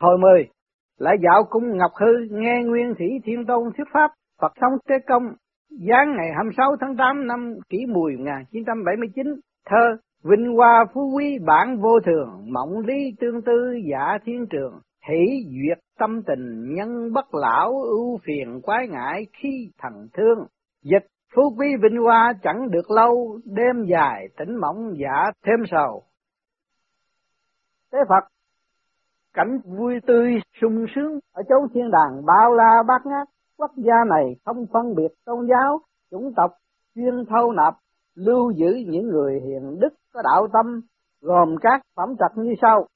Hồi mười, lại dạo cung Ngọc Hư nghe Nguyên Thủy Thiên Tôn thuyết pháp Phật sống Tế Công giáng ngày 26 tháng 8 năm kỷ mùi 1979 thơ Vinh hoa phú quý bản vô thường, mộng lý tương tư giả thiên trường, hỷ duyệt tâm tình nhân bất lão ưu phiền quái ngại khi thần thương. Dịch phú quý vinh hoa chẳng được lâu, đêm dài tỉnh mộng giả thêm sầu. Tế Phật cảnh vui tươi, sung sướng ở chốn thiên đàng bao la bát ngát. Quốc gia này không phân biệt tôn giáo, chủng tộc, chuyên thâu nạp, lưu giữ những người hiền đức có đạo tâm, gồm các phẩm trật như sau.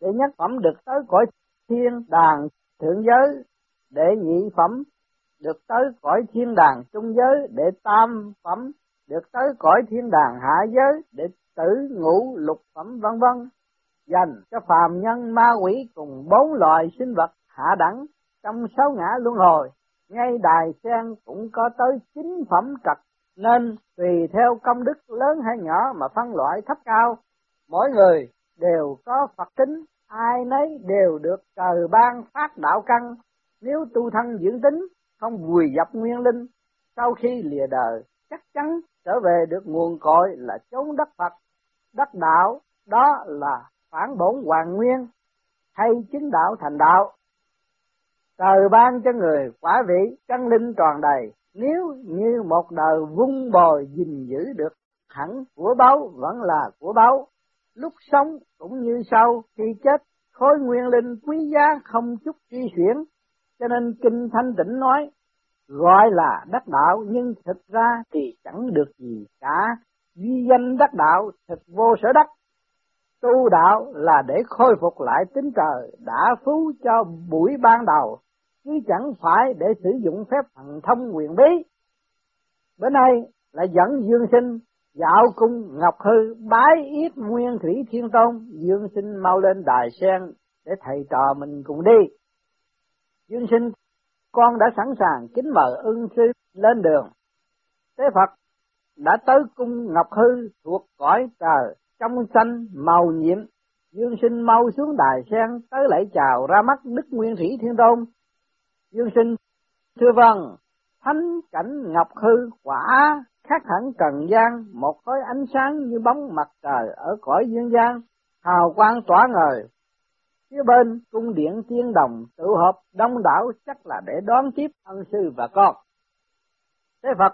Để nhất phẩm được tới cõi thiên đàng thượng giới để nhị phẩm được tới cõi thiên đàng trung giới để tam phẩm được tới cõi thiên đàng hạ giới để tử ngũ lục phẩm, vân vân dành cho phàm nhân ma quỷ cùng bốn loài sinh vật hạ đẳng trong sáu ngã luân hồi. Ngay đài sen cũng có tới chín phẩm trật, nên tùy theo công đức lớn hay nhỏ mà phân loại thấp cao, mỗi người đều có phật tính ai nấy đều được trời ban phát đạo căn. Nếu tu thân dưỡng tính, không vùi dập nguyên linh, sau khi lìa đời, chắc chắn trở về được nguồn cội là chốn đất phật. Đất đạo, đó là phản bổn hoàng nguyên, hay chính đạo thành đạo. Trời ban cho người quả vị chân linh tròn đầy, nếu như một đời vung bồi gìn giữ được hẳn của báu vẫn là của báu, lúc sống cũng như sau, khi chết, khối nguyên linh quý giá không chút di chuyển. Cho nên kinh thanh tịnh nói, gọi là đắc đạo, nhưng thực ra thì chẳng được gì cả. Duy danh đắc đạo thực vô sở đắc tu đạo là để khôi phục lại tính trời đã phú cho buổi ban đầu, chứ chẳng phải để sử dụng phép thần thông quyền bí. Bữa nay là dẫn dương sinh, dạo cung, ngọc hư bái yết nguyên thủy thiên tôn, dương sinh mau lên đài sen để thầy trò mình cùng đi. Dương sinh, con đã sẵn sàng kính mời ưng sư lên đường. Thế phật đã tới cung ngọc hư thuộc cõi trời trong xanh màu nhiệm, dương sinh mau xuống đài sen, tới lễ chào ra mắt đức nguyên thủy thiên tôn. Dương sinh, thưa vâng thánh cảnh ngọc hư quả khác hẳn trần gian một khối ánh sáng như bóng mặt trời ở cõi dương gian, hào quang tỏa ngời. Phía bên cung điện thiên đồng tự hợp đông đảo chắc là để đón tiếp ân sư và con. Thế phật,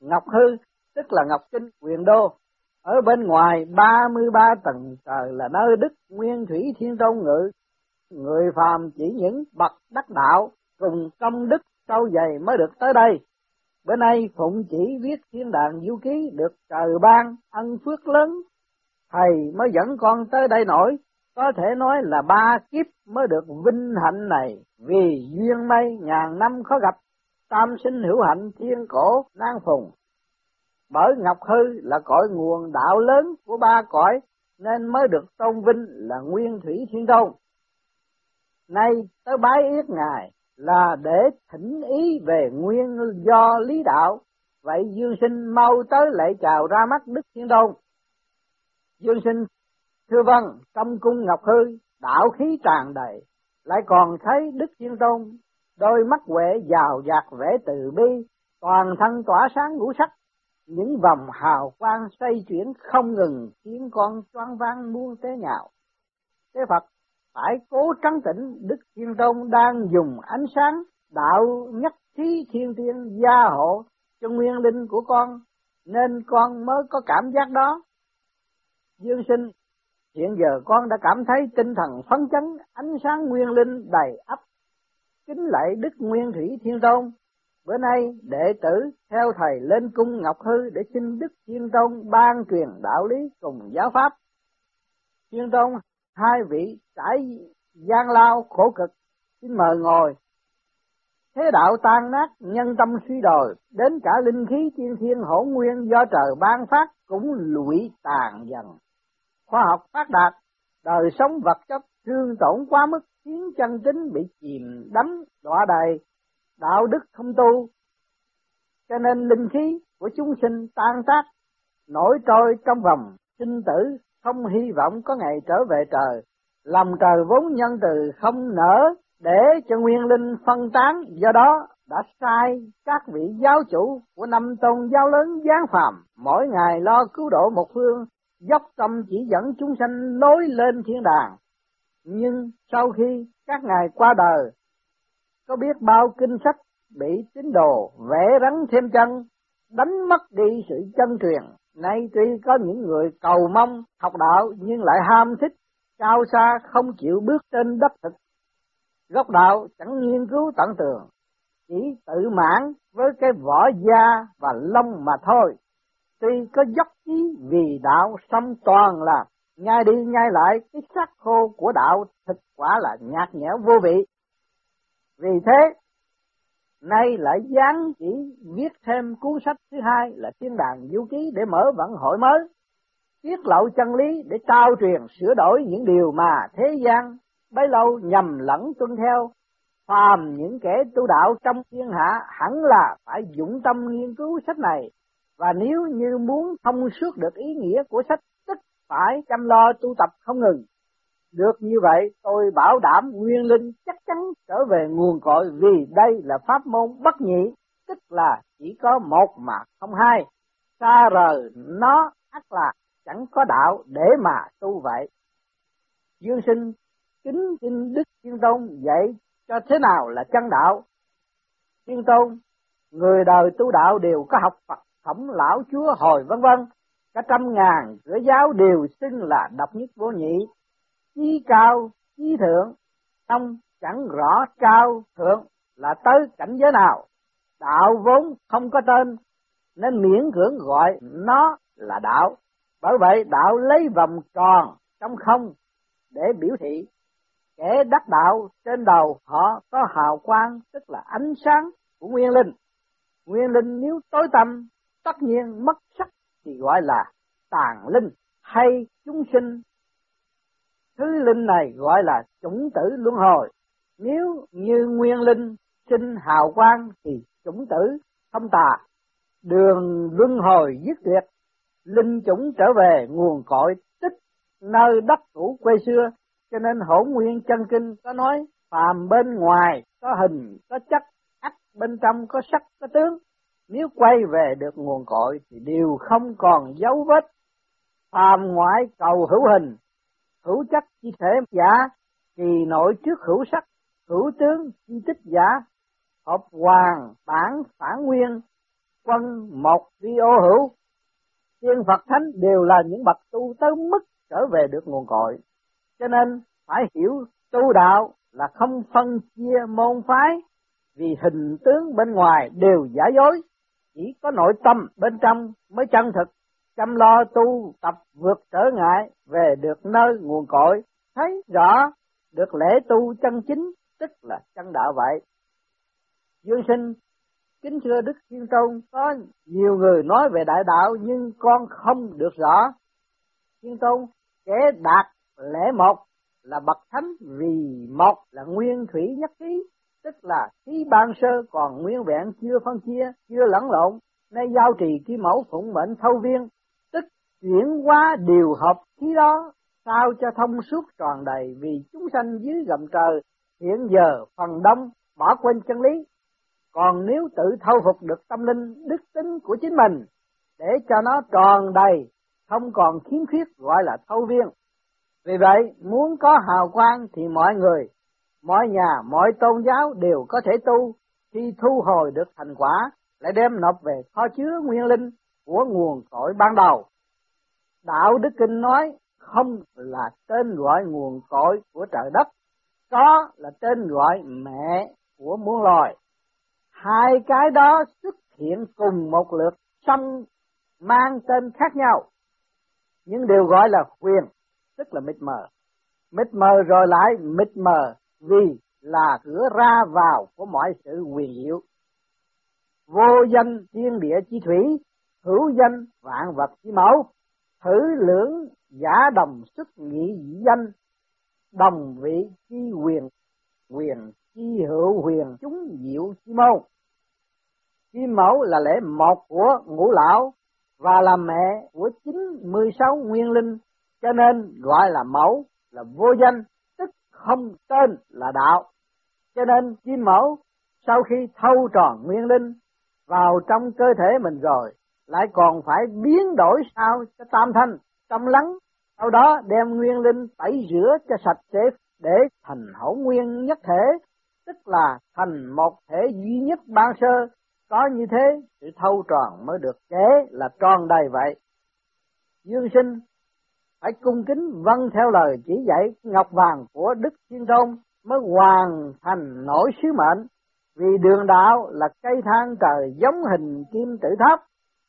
ngọc hư, tức là ngọc kinh, quyền đô ở bên ngoài 33 tầng trời là nơi Đức Nguyên Thủy Thiên Tôn ngự. Người phàm chỉ những bậc đắc đạo cùng công đức sâu dày mới được tới đây. Bữa nay Phụng chỉ viết thiên đàng du ký được trời ban ân phước lớn. Thầy mới dẫn con tới đây nổi, có thể nói là ba kiếp mới được vinh hạnh này, vì duyên may ngàn năm khó gặp, tam sinh hữu hạnh thiên cổ nan phùng bởi Ngọc Hư là cõi nguồn đạo lớn của ba cõi nên mới được tôn vinh là Nguyên Thủy Thiên Tôn. Nay tới bái yết Ngài là để thỉnh ý về nguyên do lý đạo, vậy Dương Sinh mau tới lễ chào ra mắt Đức Thiên Tôn. Dương Sinh thưa vâng, trong cung Ngọc Hư, đạo khí tràn đầy, lại còn thấy Đức Thiên Tôn, đôi mắt huệ giàu dạt vẻ từ bi, toàn thân tỏa sáng ngũ sắc, những vòng hào quang xoay chuyển không ngừng khiến con choáng váng muôn thế nhạo. Thế Phật phải cố trấn tĩnh Đức Thiên Tôn đang dùng ánh sáng đạo nhất trí thiên tiên gia hộ cho nguyên linh của con, nên con mới có cảm giác đó. Dương sinh, hiện giờ con đã cảm thấy tinh thần phấn chấn, ánh sáng nguyên linh đầy ấp. Kính lạy Đức Nguyên Thủy Thiên Tôn, Bữa nay đệ tử theo thầy lên cung Ngọc Hư để xin Đức Thiên Tông ban truyền đạo lý cùng giáo pháp. Thiên Tông hai vị trải gian lao khổ cực, xin mời ngồi. Thế đạo tan nát, nhân tâm suy đồi, đến cả linh khí thiên thiên hỗn nguyên do trời ban phát cũng lụy tàn dần. Khoa học phát đạt, đời sống vật chất thương tổn quá mức khiến chân tính bị chìm đắm đọa đầy đạo đức không tu. Cho nên linh khí của chúng sinh tan tác, nổi trôi trong vòng sinh tử, không hy vọng có ngày trở về trời. Lòng trời vốn nhân từ không nở để cho nguyên linh phân tán, do đó đã sai các vị giáo chủ của năm tôn giáo lớn giáng phàm mỗi ngày lo cứu độ một phương, dốc tâm chỉ dẫn chúng sanh lối lên thiên đàng. Nhưng sau khi các ngài qua đời có biết bao kinh sách bị tín đồ vẽ rắn thêm chân, đánh mất đi sự chân truyền. Nay tuy có những người cầu mong, học đạo, nhưng lại ham thích, cao xa không chịu bước trên đất thực. Gốc đạo chẳng nghiên cứu tận tường, chỉ tự mãn với cái vỏ da và lông mà thôi. Tuy có dốc chí vì đạo xong toàn là, nhai đi nhai lại, cái xác khô của đạo thực quả là nhạt nhẽo vô vị vì thế, nay lại dán chỉ viết thêm cuốn sách thứ hai là thiên đàng diệu ký để mở vận hội mới, tiết lộ chân lý để trao truyền, sửa đổi những điều mà thế gian bấy lâu nhầm lẫn tuân theo. Phàm những kẻ tu đạo trong thiên hạ hẳn là phải dũng tâm nghiên cứu sách này, và nếu như muốn thông suốt được ý nghĩa của sách, tức phải chăm lo tu tập không ngừng được như vậy, tôi bảo đảm nguyên linh chắc chắn trở về nguồn cội vì đây là pháp môn bất nhị, tức là chỉ có một mà không hai. Xa rời nó ắt là chẳng có đạo để mà tu vậy. Dương sinh, kính kinh đức thiên tôn dạy cho thế nào là chân đạo. Thiên tôn, người đời tu đạo đều có học phật phẩm lão chúa hồi, vân vân. Cả trăm ngàn cửa giáo đều xưng là độc nhất vô nhị chí cao, chí thượng ông chẳng rõ cao thượng là tới cảnh giới nào. Đạo vốn không có tên, nên miễn cưỡng gọi nó là đạo. Bởi vậy đạo lấy vòng tròn trong không để biểu thị. Kẻ đắc đạo trên đầu họ có hào quang, tức là ánh sáng của nguyên linh. Nguyên linh nếu tối tâm tất nhiên mất sắc thì gọi là tàn linh hay chúng sinh thứ linh này gọi là chủng tử luân hồi. Nếu như nguyên linh sinh hào quang thì chủng tử không tà. Đường luân hồi dứt tuyệt linh chủng trở về nguồn cội tích nơi đất cũ quê xưa. Cho nên hỗn nguyên chân kinh có nói, phàm bên ngoài có hình, có chất, ách, bên trong có sắc, có tướng. Nếu quay về được nguồn cội thì đều không còn dấu vết. Phàm ngoại cầu hữu hình hữu chất chi thể giả kỳ nội trước hữu sắc, hữu tướng chi tích giả, hợp hoàng bản phản nguyên, quân một vi ô hữu. Tiên phật thánh đều là những bậc tu tới mức trở về được nguồn cội. Cho nên phải hiểu tu đạo là không phân chia môn phái, vì hình tướng bên ngoài đều giả dối, chỉ có nội tâm bên trong mới chân thực chăm lo tu tập vượt trở ngại về được nơi nguồn cội. Thấy rõ được lễ tu chân chính, tức là chân đạo vậy. Dương sinh, kính thưa đức thiên tôn, có nhiều người nói về đại đạo nhưng con không được rõ. Thiên tôn, kẻ đạt lễ một là bậc thánh vì một là nguyên thủy nhất khí, tức là khí ban sơ còn nguyên vẹn chưa phân chia, chưa lẫn lộn. Nay giao trì ký mẫu phụng mệnh thâu viên chuyển hóa điều hợp khí đó sao cho thông suốt tròn đầy vì chúng sanh dưới gầm trời hiện giờ phần đông bỏ quên chân lý. Còn nếu tự thâu phục được tâm linh đức tính của chính mình để cho nó tròn đầy không còn khiếm khuyết gọi là thâu viên. Vì vậy, muốn có hào quang thì mọi người, mọi nhà, mọi tôn giáo đều có thể tu, khi thu hồi được thành quả, lại đem nộp về kho chứa nguyên linh của nguồn cội ban đầu. Đạo Đức Kinh nói không là tên gọi nguồn cội của trời đất, có là tên gọi mẹ của muôn loài. Hai cái đó xuất hiện cùng một lượt xong mang tên khác nhau, nhưng đều gọi là quyền tức là mịt mờ. Mịt mờ rồi lại mịt mờ vì là cửa ra vào của mọi sự quyền diệu. Vô danh thiên địa chi thủy, hữu danh vạn vật chi mẫu, thử lưỡng giả đồng sức nghị dĩ danh, đồng vị chi quyền, quyền chi hữu huyền chúng diệu chi mâu Chi mẫu là lễ một của ngũ lão và là mẹ của chín mươi sáu nguyên linh cho nên gọi là mẫu là vô danh tức không tên là đạo. Cho nên chi mẫu sau khi thâu tròn nguyên linh vào trong cơ thể mình rồi, lại còn phải biến đổi sao cho tam thanh, tâm lắng, sau đó đem nguyên linh tẩy rửa cho sạch sẽ để thành hậu nguyên nhất thể, tức là thành một thể duy nhất ban sơ, có như thế sự thâu tròn mới được kế là tròn đầy vậy. Dương sinh phải cung kính vâng theo lời chỉ dạy ngọc vàng của Đức Thiên Tôn mới hoàn thành nổi sứ mệnh. Vì đường đạo là cây thang trời giống hình kim tự tháp,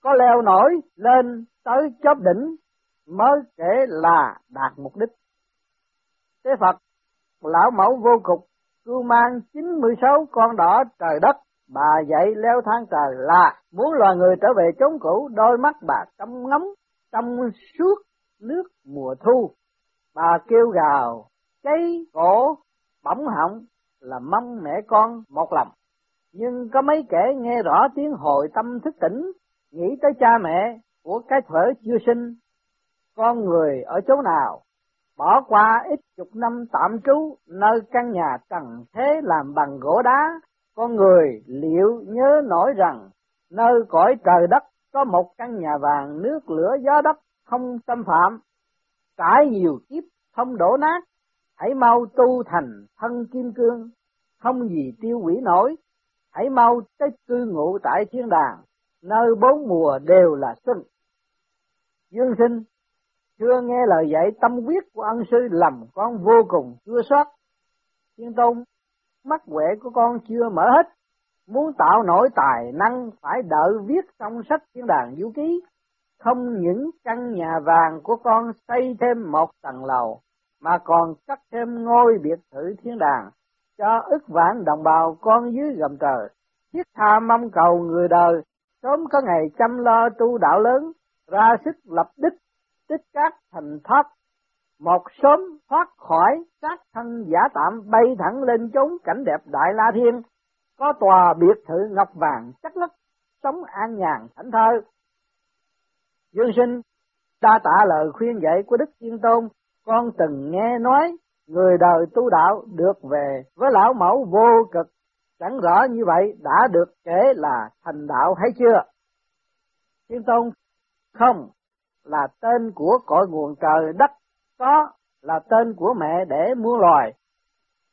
có leo nổi lên tới chóp đỉnh mới kể là đạt mục đích. Thế Phật, lão mẫu vô cục, cưu mang 96 con đỏ trời đất, bà dạy leo thang trời là muốn loài người trở về chốn cũ, đôi mắt bà căm ngắm, trong suốt nước mùa thu. Bà kêu gào, cháy cổ, bỏng họng là mong mẹ con một lòng. Nhưng có mấy kẻ nghe rõ tiếng hồi tâm thức tỉnh, nghĩ tới cha mẹ của cái thuở chưa sinh, con người ở chỗ nào, bỏ qua ít chục năm tạm trú nơi căn nhà trần thế làm bằng gỗ đá, con người liệu nhớ nổi rằng nơi cõi trời đất có một căn nhà vàng nước lửa gió đất không xâm phạm, trải nhiều kiếp không đổ nát, hãy mau tu thành thân kim cương, không gì tiêu hủy nổi, hãy mau tới cư ngụ tại thiên đàng, nơi bốn mùa đều là xuân. Dương sinh, chưa nghe lời dạy tâm quyết của ân sư lầm con vô cùng chưa sót. Thiên tôn, mắt quệ của con chưa mở hết, muốn tạo nổi tài năng phải đợi viết xong sách thiên đàng vũ ký, không những căn nhà vàng của con xây thêm một tầng lầu, mà còn cắt thêm ngôi biệt thự thiên đàng, cho ức vạn đồng bào con dưới gầm trời, thiết tha mong cầu người đời, sớm có ngày chăm lo tu đạo lớn, ra sức lập đích, tích cát thành tháp, một sớm thoát khỏi các thân giả tạm bay thẳng lên chốn cảnh đẹp đại la thiên, có tòa biệt thự ngọc vàng chắc lất, sống an nhàn thảnh thơ. Dương sinh, đa tạ lời khuyên dạy của Đức Thiên Tôn, con từng nghe nói người đời tu đạo được về với lão mẫu vô cực, chẳng rõ như vậy đã được kể là thành đạo hay chưa? Thiên Tôn, không, là tên của cội nguồn trời đất, có là tên của mẹ để muôn loài.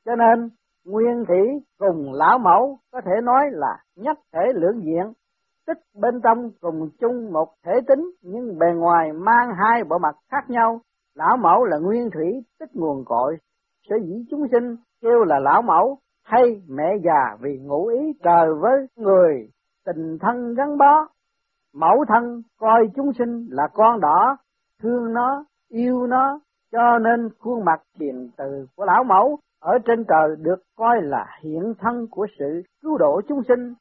Cho nên, nguyên thủy cùng lão mẫu có thể nói là nhất thể lưỡng diện, tích bên trong cùng chung một thể tính nhưng bề ngoài mang hai bộ mặt khác nhau. Lão mẫu là nguyên thủy tích nguồn cội, sở dĩ chúng sinh kêu là lão mẫu hay mẹ già vì ngụ ý trời với người tình thân gắn bó. Mẫu thân coi chúng sinh là con đỏ, thương nó, yêu nó, cho nên khuôn mặt hiền từ của lão mẫu ở trên trời được coi là hiện thân của sự cứu độ chúng sinh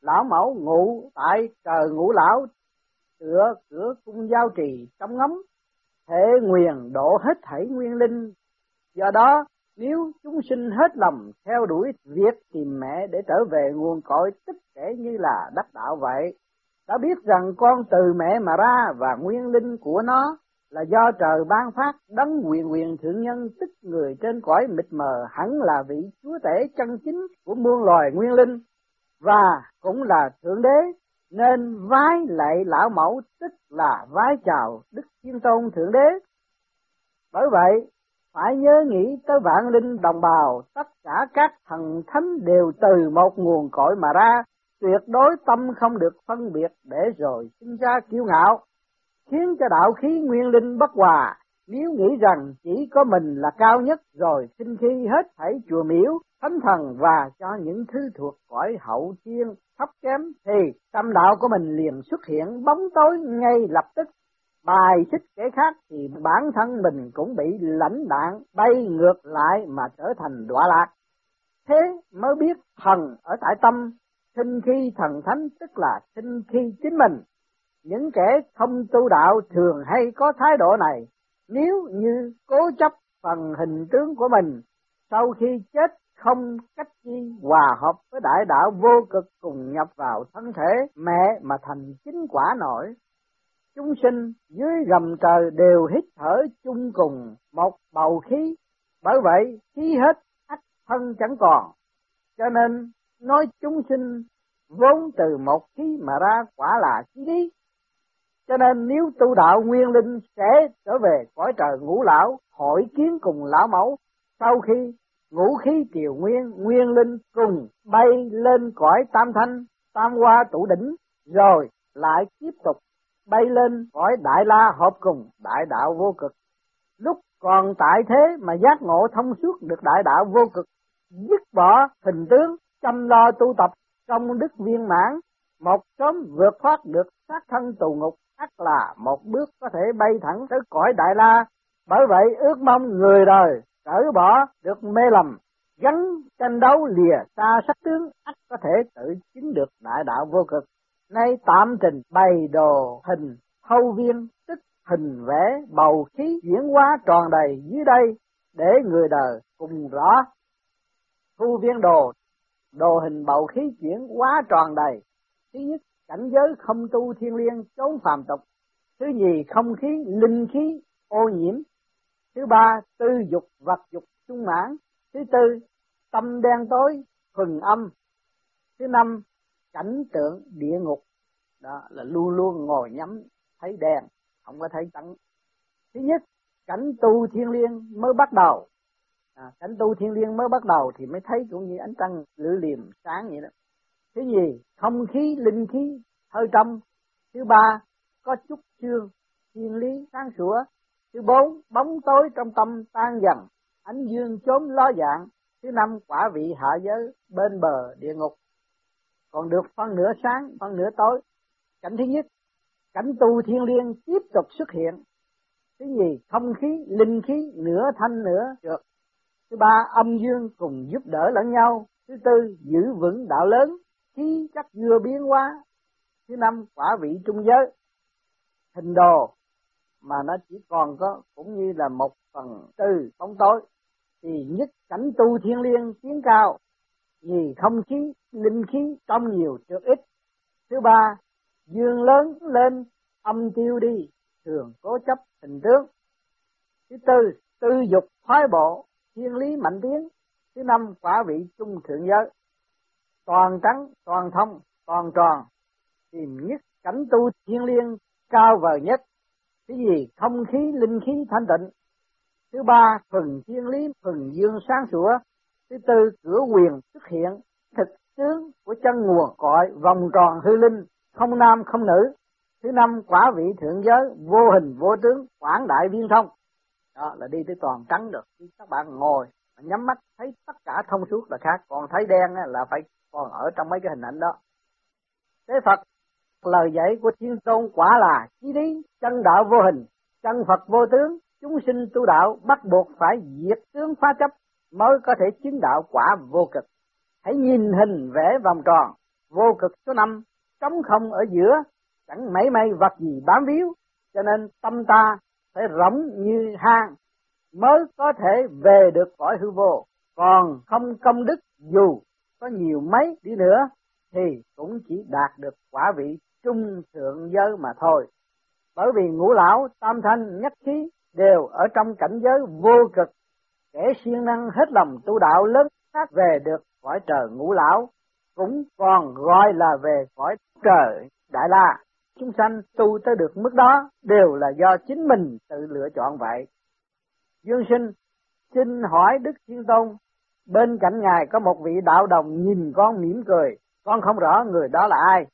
lão mẫu ngủ tại trời ngũ lão tựa cửa cung giao trì trong ngắm thể nguyền độ hết thảy nguyên linh do đó nếu chúng sinh hết lòng theo đuổi việc tìm mẹ để trở về nguồn cội tích kể như là đắc đạo vậy đã biết rằng con từ mẹ mà ra và nguyên linh của nó là do trời ban phát đấng quyền quyền thượng nhân tức người trên cõi mịt mờ, hẳn là vị chúa tể chân chính của muôn loài nguyên linh và cũng là thượng đế, nên vái lạy lão mẫu tức là vái chào đức thiên tôn thượng đế. Bởi vậy phải nhớ nghĩ tới vạn linh đồng bào, tất cả các thần thánh đều từ một nguồn cội mà ra. Tuyệt đối tâm không được phân biệt để rồi sinh ra kiêu ngạo. Khiến cho đạo khí nguyên linh bất hòa, nếu nghĩ rằng chỉ có mình là cao nhất rồi sinh khi hết thảy chùa miếu, thánh thần và cho những thứ thuộc cõi hậu thiên thấp kém thì tâm đạo của mình liền xuất hiện bóng tối ngay lập tức bài xích kẻ khác thì bản thân mình cũng bị lãnh đạn bay ngược lại mà trở thành đọa lạc thế mới biết thần ở tại tâm sinh khi thần thánh, tức là sinh khi chính mình những kẻ không tu đạo thường hay có thái độ này, nếu như cố chấp phần hình tướng của mình, sau khi chết không cách chi hòa hợp với đại đạo vô cực cùng nhập vào thân thể mẹ mà thành chính quả nổi. Chúng sinh dưới gầm trời đều hít thở chung cùng một bầu khí, bởi vậy khí hết ách thân chẳng còn. Cho nên nói chúng sinh vốn từ một khí mà ra quả là khí lý. Cho nên nếu tu đạo nguyên linh sẽ trở về cõi trời ngũ lão hội kiến cùng lão mẫu. Sau khi ngũ khí triều nguyên nguyên linh cùng bay lên cõi tam thanh tam hoa tụ đỉnh rồi lại tiếp tục bay lên cõi đại la hợp cùng, đại đạo vô cực. Lúc còn tại thế mà giác ngộ thông suốt được đại đạo vô cực, dứt bỏ hình tướng, chăm lo tu tập công đức viên mãn, một sớm vượt thoát được sát thân tù ngục ắt là một bước có thể bay thẳng tới cõi đại la. Bởi vậy ước mong người đời cởi bỏ được mê lầm, gắn tranh đấu lìa xa sắc tướng, ắt có thể tự chứng được đại đạo vô cực nay tạm trình bày đồ hình hâu viên, tức hình vẽ bầu khí diễn hóa tròn đầy dưới đây để người đời cùng rõ. Thu viên đồ đồ hình bầu khí chuyển hóa tròn đầy. Thứ nhất, cảnh giới không tu thiên liêng trốn phàm tục. Thứ nhì, không khí, linh khí, ô nhiễm. Thứ ba, tư dục, vật dục trung mãn. Thứ tư, tâm đen tối, thuần âm. Thứ năm cảnh tượng địa ngục. Đó là luôn luôn ngồi nhắm thấy đèn không có thấy trắng. Thứ nhất cảnh tu thiên liêng mới bắt đầu. À, cảnh tu thiên liêng mới bắt đầu thì mới thấy cũng như ánh trăng lửa liềm sáng vậy đó. Thứ gì không khí linh khí hơi trong. Thứ ba có chút xương thiên lý sáng sủa. Thứ bốn bóng tối trong tâm tan dần ánh dương chốn lo dạng. Thứ năm quả vị hạ giới bên bờ địa ngục còn được phân nửa sáng, phân nửa tối. Cảnh thứ nhất, cảnh tu thiên liêng tiếp tục xuất hiện. Thứ gì không khí, linh khí, nửa thanh, nửa trượt. Thứ ba, âm dương cùng giúp đỡ lẫn nhau. Thứ tư, giữ vững đạo lớn, khí chất vừa biến hóa. Thứ năm, quả vị trung giới. Hình đồ mà nó chỉ còn có, cũng như là một phần tư bóng tối, thì nhất cảnh tu thiên liêng tiến cao vì không khí, linh khí trong nhiều trước ít. Thứ ba, dương lớn lên, âm tiêu đi, thường cố chấp hình tướng. Thứ tư tư dục thoái bộ, thiên lý mạnh tiến thứ năm, quả vị trung thượng giới. Toàn trắng, toàn thông, toàn tròn, tìm nhất cảnh tu thiên liêng cao vời nhất. Thứ gì? Không khí, linh khí thanh tịnh. Thứ ba phần thiên lý phần dương sáng sủa thứ tư cửa quyền xuất hiện, thực tướng của chân nguồn cội vòng tròn hư linh, không nam, không nữ. Thứ năm, quả vị thượng giới, vô hình, vô tướng, quảng đại viên thông. Đó là đi tới toàn trắng được. Các bạn ngồi, nhắm mắt, thấy tất cả thông suốt là khác. Còn thấy đen là phải còn ở trong mấy cái hình ảnh đó. Thế phật, lời dạy của thiên tôn quả là chí lý, chân đạo vô hình, chân phật vô tướng, chúng sinh tu đạo bắt buộc phải diệt tướng phá chấp mới có thể chứng đạo quả vô cực. Hãy nhìn hình vẽ vòng tròn, vô cực số năm, trống không ở giữa, chẳng mấy may vật gì bám víu, cho nên tâm ta phải rỗng như hang, mới có thể về được cõi hư vô. Còn không công đức, dù có nhiều mấy đi nữa, thì cũng chỉ đạt được quả vị trung thượng giới mà thôi. Bởi vì ngũ lão, tam thanh, nhất khí đều ở trong cảnh giới vô cực kẻ siêng năng hết lòng tu đạo lớn khác về được cõi trời ngũ lão, cũng còn gọi là về cõi trời đại la. Chúng sanh tu tới được mức đó đều là do chính mình tự lựa chọn vậy. Dương sinh, xin hỏi đức thiên tôn, bên cạnh ngài có một vị đạo đồng nhìn con mỉm cười, con không rõ người đó là ai.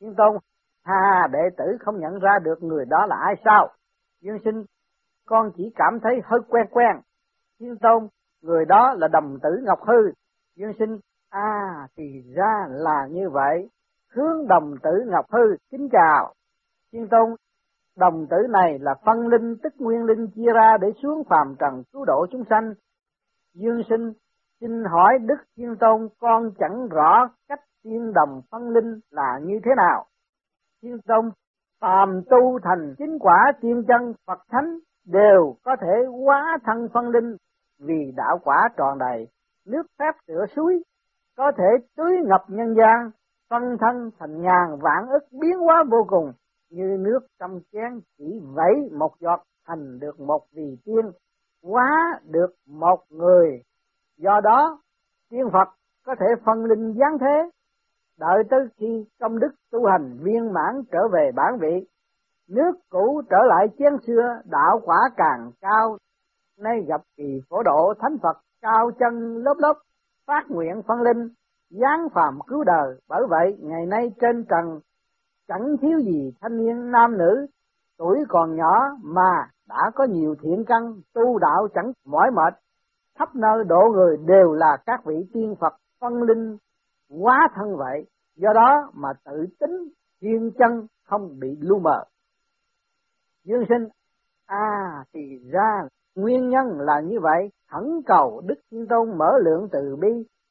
Thiên tôn ha, đệ tử không nhận ra được người đó là ai sao? Dương sinh, con chỉ cảm thấy hơi quen quen thiên tôn, người đó là đồng tử ngọc hư. Dương sinh à thì ra là như vậy. Hướng đồng tử ngọc hư, kính chào. Thiên tôn đồng tử này là phân linh tức nguyên linh chia ra để xuống phàm trần cứu độ chúng sanh. Dương sinh, xin hỏi đức thiên tôn, con chẳng rõ cách tiên đồng phân linh là như thế nào? Thiên tôn, phàm tu thành chính quả tiên chân phật thánh đều có thể hóa thân phân linh vì đạo quả tròn đầy nước phép tựa suối có thể tưới ngập nhân gian phân thân thành ngàn vạn ức biến hóa vô cùng như nước trong chén chỉ vẫy một giọt thành được một vị tiên hóa được một người. Do đó, tiên Phật có thể phân linh giáng thế, đợi tới khi công đức tu hành viên mãn trở về bản vị. Nước cũ trở lại chén xưa, đạo quả càng cao, nay gặp kỳ phổ độ thánh Phật cao chân lớp lớp, phát nguyện phân linh, giáng phàm cứu đời. Bởi vậy, ngày nay trên trần chẳng thiếu gì thanh niên nam nữ, tuổi còn nhỏ mà đã có nhiều thiện căn, tu đạo chẳng mỏi mệt, khắp nơi độ người đều là các vị tiên Phật phân linh quá thân vậy, do đó mà tự tính thiên chân không bị lu mờ. Dương sinh, à thì ra nguyên nhân là như vậy, khẩn cầu Đức Thiên Tôn mở lượng từ bi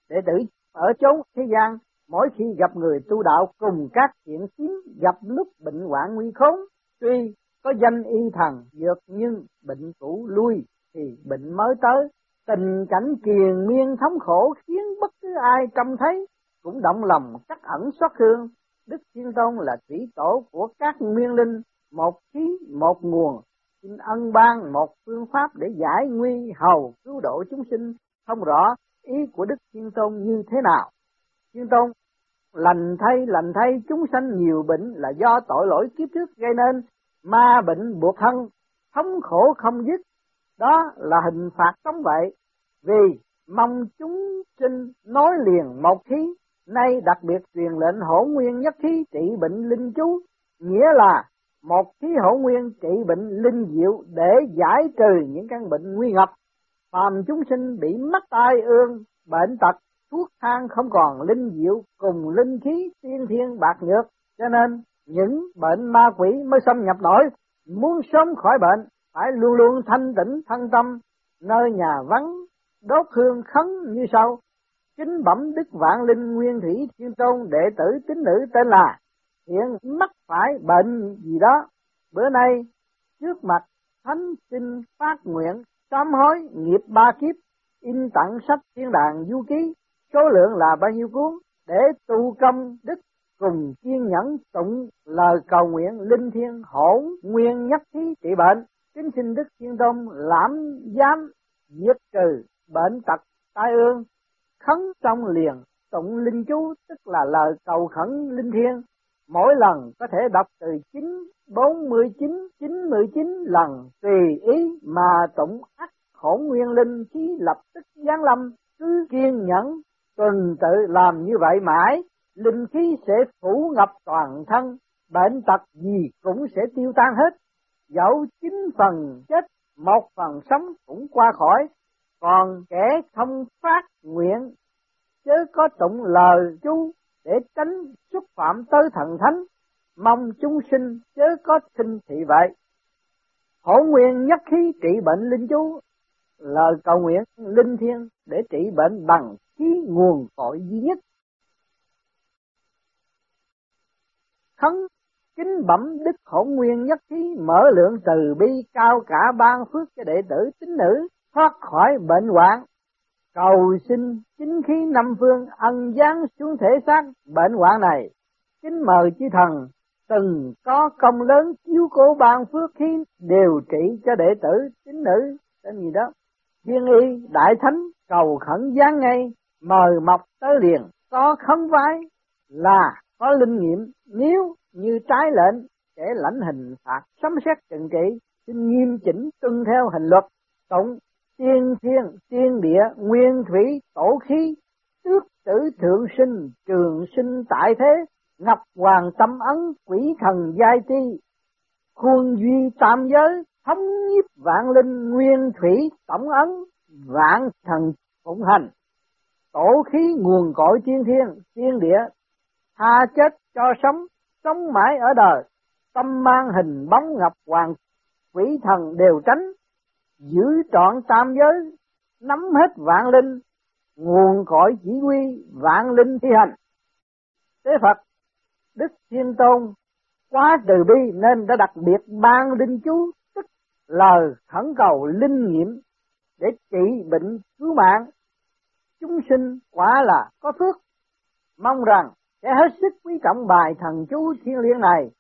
để tử ở chốn thế gian. Mỗi khi gặp người tu đạo cùng các chuyện kiếm gặp lúc bệnh hoạn nguy khốn tuy có danh y thần dược nhưng bệnh cũ lui thì bệnh mới tới. Tình cảnh kiền miên thống khổ khiến bất cứ ai trông thấy cũng động lòng chắc ẩn xót thương. Đức thiên tôn là thủy tổ của các nguyên linh một khí một nguồn. Xin ân ban một phương pháp để giải nguy hầu cứu độ chúng sinh. Không rõ ý của đức thiên tôn như thế nào. Thiên tôn, lành thay lành thay chúng sanh nhiều bệnh là do tội lỗi kiếp trước gây nên. Ma bệnh buộc thân, thống khổ không dứt. Đó là hình phạt sống vậy. Vì mong chúng sinh nói liền một khí, nay đặc biệt truyền lệnh hổ nguyên nhất khí trị bệnh linh chú, nghĩa là một khí hậu nguyên trị bệnh linh diệu để giải trừ những căn bệnh nguy ngập. Phàm chúng sinh bị mắc tai ương, bệnh tật, thuốc thang không còn linh diệu cùng linh khí tiên thiên bạc nhược. Cho nên, những bệnh ma quỷ mới xâm nhập nổi, muốn sớm khỏi bệnh, phải luôn luôn thanh tĩnh thân tâm. Nơi nhà vắng, đốt hương khấn như sau. Kính bẩm đức vạn linh nguyên thủy thiên tôn đệ tử tín nữ tên là hiện mắc phải bệnh gì đó. Bữa nay, trước mặt thánh xin phát nguyện sám hối nghiệp ba kiếp, in tặng sách thiên đàng du ký, số lượng là bao nhiêu cuốn, để tu công đức cùng kiên nhẫn tụng lời cầu nguyện linh thiêng hổ nguyên nhất thí trị bệnh. Kính xin đức thiên tôn lãm giám diệt trừ bệnh tật, tai ương, khấn trong liền tụng linh chú, tức là lời cầu khẩn linh thiêng mỗi lần có thể đọc từ chín, bốn mươi chín chín mươi chín lần tùy ý mà tụng ắt khổ nguyên linh khí lập tức giáng lâm cứ kiên nhẫn, tuần tự làm như vậy mãi, linh khí sẽ phủ ngập toàn thân, bệnh tật gì cũng sẽ tiêu tan hết. Dẫu chín phần chết, một phần sống cũng qua khỏi, còn kẻ không phát nguyện, chớ có tụng lời chú để tránh xúc phạm tới thần thánh, mong chúng sinh chớ có sinh thị vậy. Hổ nguyên nhất khí trị bệnh linh chú, lời cầu nguyện linh thiêng để trị bệnh bằng khí nguồn cội duy nhất. Khấn kính bẩm đức hỗn nguyên nhất khí mở lượng từ bi cao cả ban phước cho đệ tử tín nữ thoát khỏi bệnh hoạn cầu xin chính khí năm phương ân giáng xuống thể xác bệnh hoạn này. Kính mời chư thần từng có công lớn chiếu cố ban phước khí đều trị cho đệ tử chính nữ, tên gì đó. Thiên y, đại thánh, cầu khẩn giáng ngay, mời mọc tới liền. Có khấn vái là có linh nghiệm, nếu như trái lệnh, kẻ lãnh hình phạt sấm xét trừng trị, xin nghiêm chỉnh tuân theo hình luật. Tụng tiên thiên, tiên địa, nguyên thủy, tổ khí tước tử thượng sinh, trường sinh tại thế, ngập hoàng tâm ấn, quỷ thần giai ti. Khuôn duy tam giới, thống nhiếp vạn linh, nguyên thủy, tổng ấn, vạn thần phụng hành. Tổ khí nguồn cội tiên thiên, tiên địa, tha chết cho sống sống mãi ở đời. Tâm mang hình bóng ngập hoàng, quỷ thần đều tránh giữ trọn tam giới, nắm hết vạn linh, nguồn cội chỉ huy vạn linh thi hành. Thế phật, đức thiên tôn, quá từ bi nên đã đặc biệt ban linh chú, tức lời khẩn cầu linh nghiệm để trị bệnh cứu mạng. Chúng sinh quả là có phước. Mong rằng sẽ hết sức quý trọng bài thần chú thiên liên này,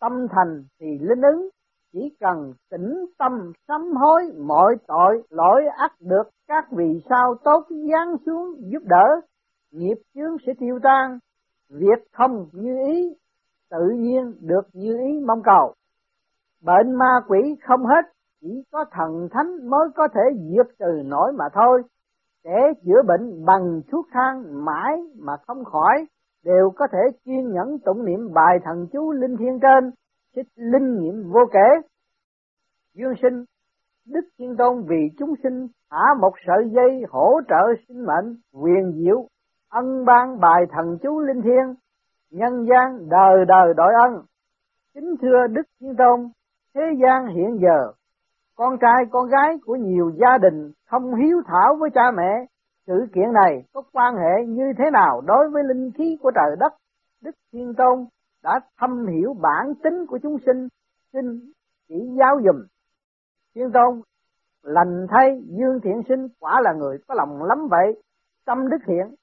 tâm thành thì linh ứng chỉ cần tĩnh tâm sám hối, mọi tội, lỗi ắt được, các vị sao tốt giáng xuống giúp đỡ, nghiệp chướng sẽ tiêu tan. Việc không như ý, tự nhiên được như ý mong cầu. Bệnh ma quỷ không hết, chỉ có thần thánh mới có thể diệt trừ nổi mà thôi. Kẻ chữa bệnh bằng thuốc thang mãi mà không khỏi, đều có thể kiên nhẫn tụng niệm bài thần chú linh thiên trên xích linh nghiệm vô kể. Dương sinh, đức thiên tôn vì chúng sinh thả một sợi dây hỗ trợ sinh mệnh, quyền diệu, ân ban bài thần chú linh thiên nhân gian đời đời đội ân. Kính thưa đức thiên tôn, thế gian hiện giờ, con trai, con gái của nhiều gia đình không hiếu thảo với cha mẹ, sự kiện này có quan hệ như thế nào đối với linh khí của trời đất? Đức thiên tôn đã thâm hiểu bản tính của chúng sinh, xin chỉ giáo dùm. Thiên tôn, lành thay dương thiện sinh quả là người có lòng lắm vậy. Tâm đức thiện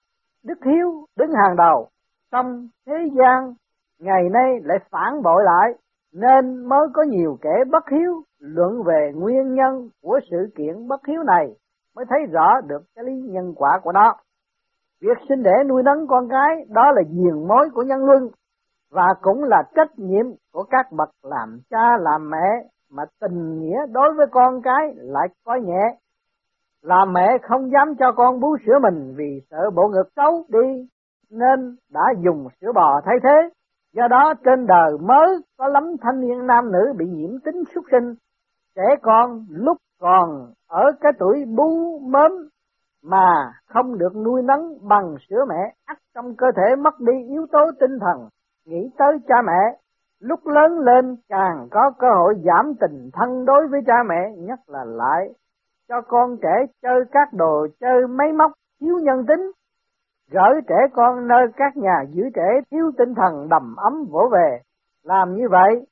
đức hiếu đứng hàng đầu. Trong thế gian, ngày nay lại phản bội lại, nên mới có nhiều kẻ bất hiếu luận về nguyên nhân của sự kiện bất hiếu này, mới thấy rõ được cái lý nhân quả của nó. Việc sinh để nuôi nấng con cái, đó là diền mối của nhân luân và cũng là trách nhiệm của các bậc làm cha, làm mẹ, mà tình nghĩa đối với con cái lại có nhẹ. Làm mẹ không dám cho con bú sữa mình vì sợ bộ ngực xấu đi, nên đã dùng sữa bò thay thế. Do đó trên đời mới có lắm thanh niên nam nữ bị nhiễm tính xuất sinh. Trẻ con lúc còn ở cái tuổi bú mớm mà không được nuôi nấng bằng sữa mẹ, ắt trong cơ thể mất đi yếu tố tinh thần nghĩ tới cha mẹ, lúc lớn lên càng có cơ hội giảm tình thân đối với cha mẹ, nhất là lại cho con trẻ chơi các đồ chơi máy móc thiếu nhân tính, gửi trẻ con nơi các nhà giữ trẻ thiếu tinh thần đầm ấm vỗ về. Làm như vậy,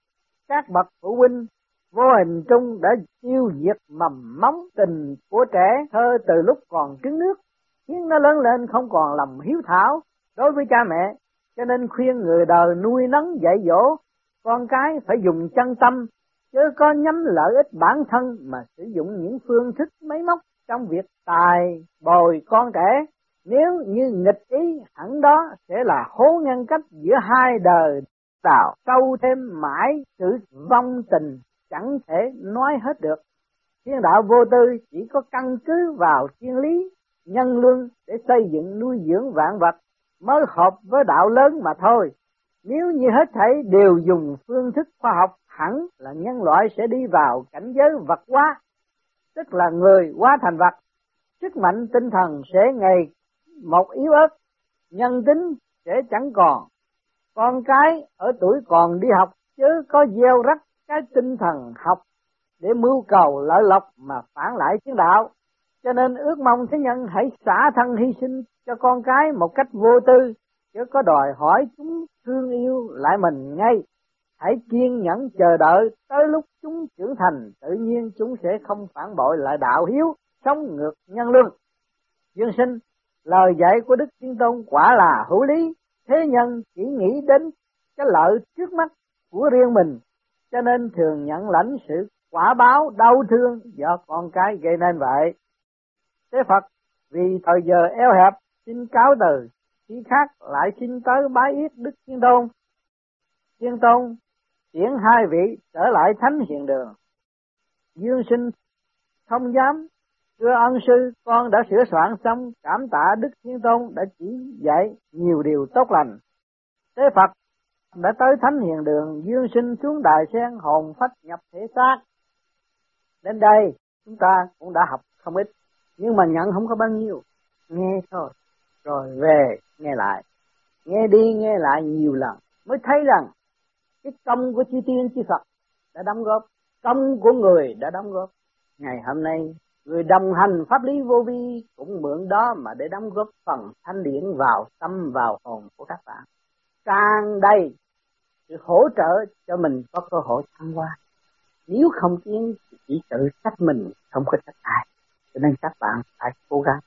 các bậc phụ huynh vô hình trung đã tiêu diệt mầm móng tình của trẻ thơ từ lúc còn trứng nước, khiến nó lớn lên không còn lòng hiếu thảo đối với cha mẹ cho nên khuyên người đời nuôi nấng dạy dỗ, con cái phải dùng chân tâm, chứ có nhắm lợi ích bản thân mà sử dụng những phương thức máy móc trong việc tài bồi con trẻ. Nếu như nghịch ý, hẳn đó sẽ là hố ngăn cách giữa hai đời. Tạo sâu thêm mãi sự vong tình, chẳng thể nói hết được. Thiên đạo vô tư chỉ có căn cứ vào thiên lý, nhân luân để xây dựng nuôi dưỡng vạn vật mới hợp với đạo lớn mà thôi. Nếu như hết thảy đều dùng phương thức khoa học, hẳn là nhân loại sẽ đi vào cảnh giới vật hóa, tức là người hóa thành vật. Sức mạnh tinh thần sẽ ngày một yếu ớt, nhân tính sẽ chẳng còn. Con cái ở tuổi còn đi học chứ có gieo rắc cái tinh thần học để mưu cầu lợi lộc mà phản lại chiến đạo cho nên ước mong thế nhân hãy xả thân hy sinh cho con cái một cách vô tư, chứ có đòi hỏi chúng thương yêu lại mình ngay. Hãy kiên nhẫn chờ đợi tới lúc chúng trưởng thành, tự nhiên chúng sẽ không phản bội lại đạo hiếu, sống ngược nhân lương dương sinh, lời dạy của đức thiên tôn quả là hữu lý. Thế nhân chỉ nghĩ đến cái lợi trước mắt của riêng mình, cho nên thường nhận lãnh sự quả báo đau thương do con cái gây nên vậy thế phật, vì thời giờ eo hẹp, xin cáo từ. Khi khác lại xin tới bái yết đức thiên tôn. Thiên tôn, chuyển hai vị trở lại thánh hiện đường. Dương sinh không dám, thưa ân sư, con đã sửa soạn xong cảm tạ đức thiên tôn đã chỉ dạy nhiều điều tốt lành. Thế phật đã tới thánh hiền đường, dương sinh xuống đài sen hồn phách nhập thể xác. Đến đây, chúng ta cũng đã học không ít nhưng mà nhận không có bao nhiêu. Nghe thôi. Rồi về, nghe lại. Nghe đi, nghe lại nhiều lần. Mới thấy rằng, cái công của chư tiên, chư Phật đã đóng góp. Công của người đã đóng góp. Ngày hôm nay, người đồng hành pháp lý vô vi cũng mượn đó mà để đóng góp phần thanh điển vào tâm, vào hồn của các bạn. Càng đầy sự hỗ trợ cho mình có cơ hội thăng hoa. Nếu không tiến, chỉ tự trách mình, không có trách ai cho nên các bạn phải cố gắng.